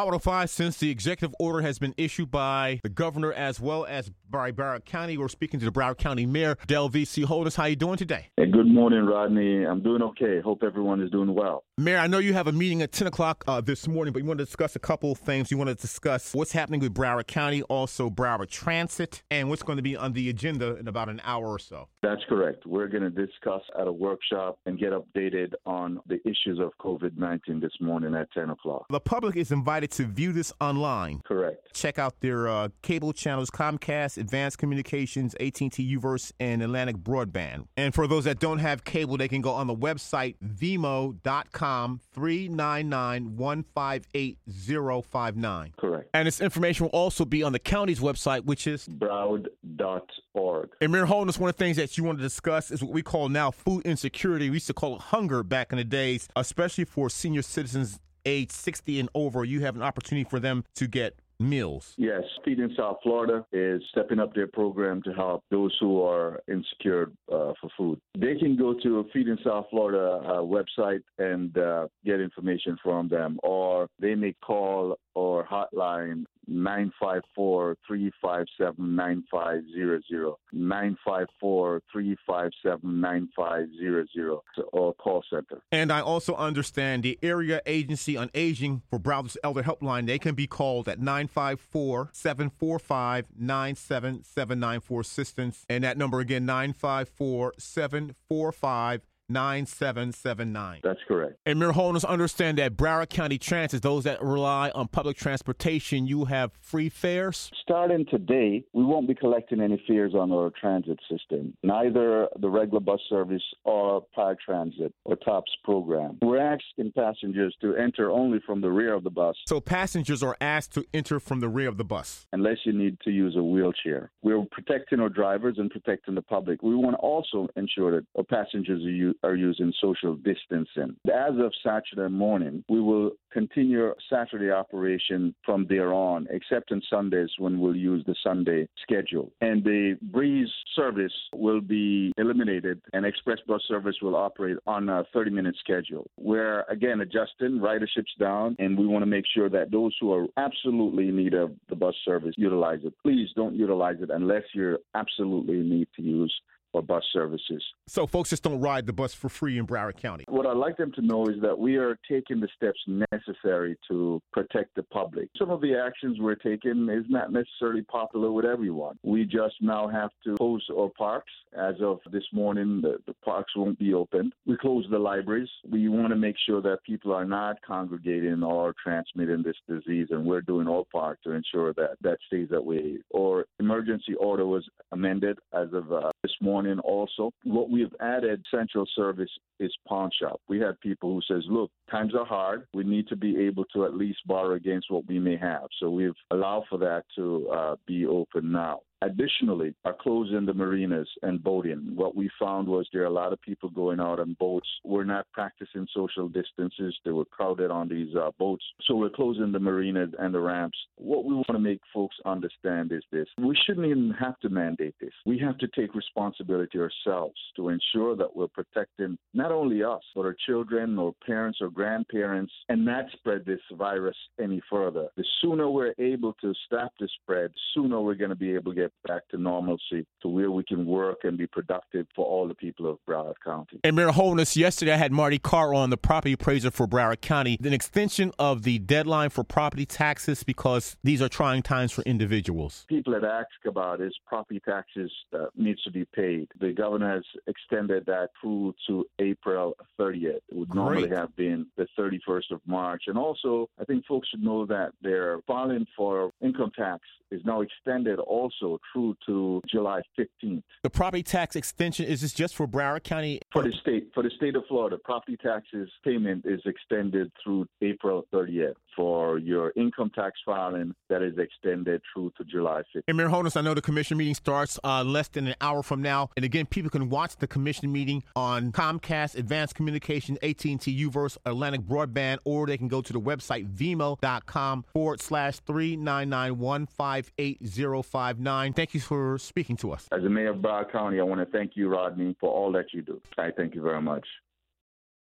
Hot 05, since the executive order has been issued by the governor as well as by Broward County, we're speaking to the Broward County Mayor, Dale V.C. Holness. How are you doing today? Hey, good morning, Rodney. I'm doing okay. Hope everyone is doing well. Mayor, I know you have a meeting at 10 o'clock uh, this morning, but you want to discuss a couple of things. You want to discuss what's happening with Broward County, also Broward Transit, and what's going to be on the agenda in about an hour or so. That's correct. We're going to discuss at a workshop and get updated on the issues of COVID 19 this morning at 10 o'clock. The public is invited to view this online. Correct. Check out their uh, cable channels Comcast, Advanced Communications, AT&T Uverse, and Atlantic Broadband. And for those that don't have cable, they can go on the website vimeo.com 399 Correct. And this information will also be on the county's website, which is Broward.org. And Mayor Holness, one of the things that you want to discuss is what we call now food insecurity. We used to call it hunger back in the days, especially for senior citizens age 60 and over. You have an opportunity for them to get meals. Yes, Feeding South Florida is stepping up their program to help those who are insecure uh, for food. They can go to Feeding South Florida uh, website and uh, get information from them, or they may call or hotline 954 357 9500. 954 357 9500 or call center. And I also understand the Area Agency on Aging for Broward's Elder Helpline, they can be called at 954 745 9779 for assistance. And that number again, 954 745 9779. That's correct. And Mayor Holness, understand that Broward County Transit, those that rely on public transportation, you have free fares? Starting today, we won't be collecting any fares on our transit system, neither the regular bus service or paratransit or TOPS program. We're asking passengers to enter only from the rear of the bus. So passengers are asked to enter from the rear of the bus? Unless you need to use a wheelchair. We're protecting our drivers and protecting the public. We want to also ensure that our passengers are are using social distancing. As of Saturday morning, we will continue Saturday operation from there on, except on Sundays when we'll use the Sunday schedule. And the Breeze service will be eliminated and Express Bus service will operate on a 30 minute schedule. We're again adjusting riderships down and we want to make sure that those who are absolutely in need of the bus service utilize it. Please don't utilize it unless you're absolutely in need to use or bus services. So folks just don't ride the bus for free in Broward County. What I'd like them to know is that we are taking the steps necessary to protect the public. Some of the actions we're taking is not necessarily popular with everyone. We just now have to close our parks. As of this morning, the, the parks won't be open. We close the libraries. We want to make sure that people are not congregating or transmitting this disease, and we're doing our part to ensure that that stays that way. Our emergency order was amended as of uh, morning also. What we've added central service is pawn shop. We have people who says, look, times are hard. We need to be able to at least borrow against what we may have. So we've allowed for that to uh, be open now. Additionally, are closing the marinas and boating. What we found was there are a lot of people going out on boats. We're not practicing social distances. They were crowded on these uh, boats. So we're closing the marinas and the ramps. What we want to make folks understand is this. We shouldn't even have to mandate this. We have to take responsibility ourselves to ensure that we're protecting not only us, but our children or parents or grandparents and not spread this virus any further. The sooner we're able to stop the spread, sooner we're going to be able to get back to normalcy to where we can work and be productive for all the people of Broward County. And Mayor Holness, yesterday I had Marty Kiar on, the property appraiser for Broward County, an extension of the deadline for property taxes because these are trying times for individuals. People had asked about is property taxes uh, needs to be paid. The governor has extended that through to April 30th. It would Great. normally have been the 31st of March. And also, I think folks should know that their filing for income tax is now extended also through to July 15th. The property tax extension is this just for Broward County? For the state, for the state of Florida, property taxes payment is extended through April 30th. For your income tax filing, that is extended through to July 15th. And Mayor Holness, I know the commission meeting starts uh, less than an hour from now. And again, people can watch the commission meeting on Comcast, Advanced Communication, AT&T, Uverse, Atlantic Broadband, or they can go to the website vimeo.com forward slash 399158059. Thank you for speaking to us. As the mayor of Broward County, I want to thank you, Rodney, for all that you do. I thank you very much.